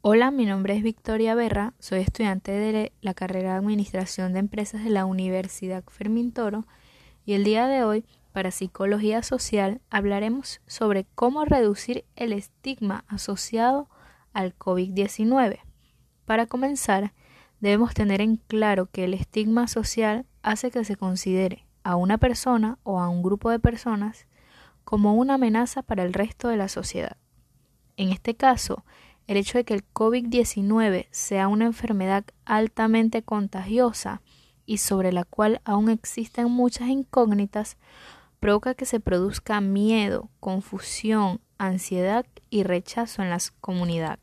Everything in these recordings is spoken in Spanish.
Hola, mi nombre es Victoria Berra, soy estudiante de la carrera de Administración de Empresas de la Universidad Fermín Toro y el día de hoy, para Psicología Social, hablaremos sobre cómo reducir el estigma asociado al COVID-19. Para comenzar, debemos tener en claro que el estigma social hace que se considere a una persona o a un grupo de personas como una amenaza para el resto de la sociedad. En este caso, el hecho de que el COVID-19 sea una enfermedad altamente contagiosa y sobre la cual aún existen muchas incógnitas, provoca que se produzca miedo, confusión, ansiedad y rechazo en la comunidad.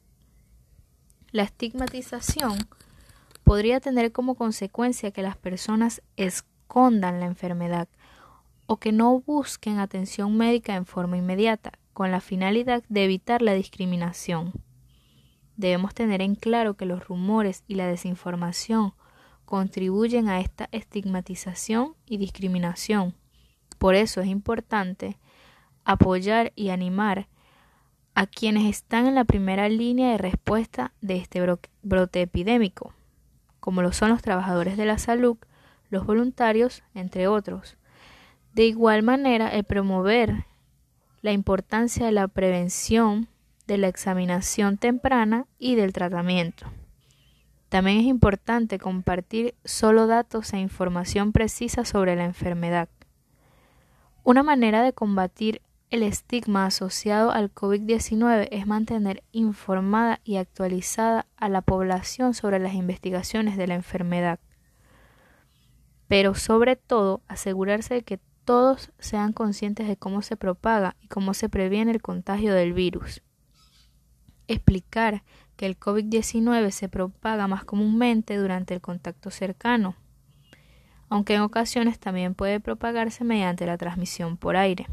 La estigmatización podría tener como consecuencia que las personas escondan la enfermedad o que no busquen atención médica en forma inmediata, con la finalidad de evitar la discriminación. Debemos tener en claro que los rumores y la desinformación contribuyen a esta estigmatización y discriminación. Por eso es importante apoyar y animar a quienes están en la primera línea de respuesta de este brote epidémico, como lo son los trabajadores de la salud, los voluntarios, entre otros. De igual manera, el promover la importancia de la prevención de la examinación temprana y del tratamiento. También es importante compartir solo datos e información precisa sobre la enfermedad. Una manera de combatir el estigma asociado al COVID-19 es mantener informada y actualizada a la población sobre las investigaciones de la enfermedad, pero sobre todo asegurarse de que todos sean conscientes de cómo se propaga y cómo se previene el contagio del virus explicar que el COVID-19 se propaga más comúnmente durante el contacto cercano, aunque en ocasiones también puede propagarse mediante la transmisión por aire.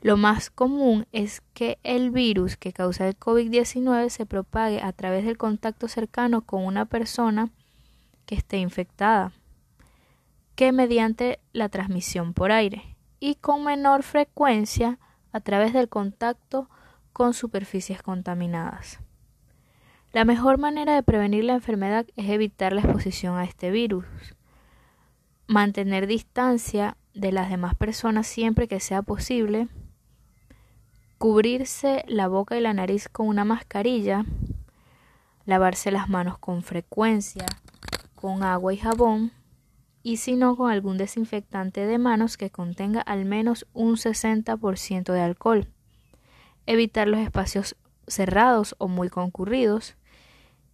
Lo más común es que el virus que causa el COVID-19 se propague a través del contacto cercano con una persona que esté infectada, que mediante la transmisión por aire, y con menor frecuencia a través del contacto con superficies contaminadas. La mejor manera de prevenir la enfermedad es evitar la exposición a este virus, mantener distancia de las demás personas siempre que sea posible, cubrirse la boca y la nariz con una mascarilla, lavarse las manos con frecuencia con agua y jabón. Y si no con algún desinfectante de manos que contenga al menos un 60% de alcohol evitar los espacios cerrados o muy concurridos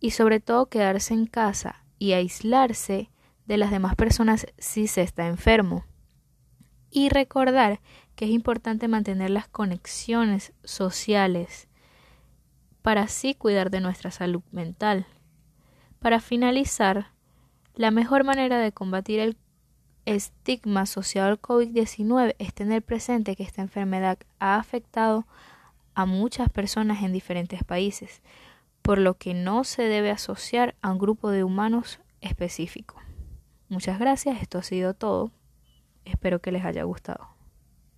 y sobre todo quedarse en casa y aislarse de las demás personas si se está enfermo. Y recordar que es importante mantener las conexiones sociales para así cuidar de nuestra salud mental. Para finalizar, la mejor manera de combatir el estigma asociado al COVID-19 es tener presente que esta enfermedad ha afectado a muchas personas en diferentes países, por lo que no se debe asociar a un grupo de humanos específico. Muchas gracias, esto ha sido todo. Espero que les haya gustado.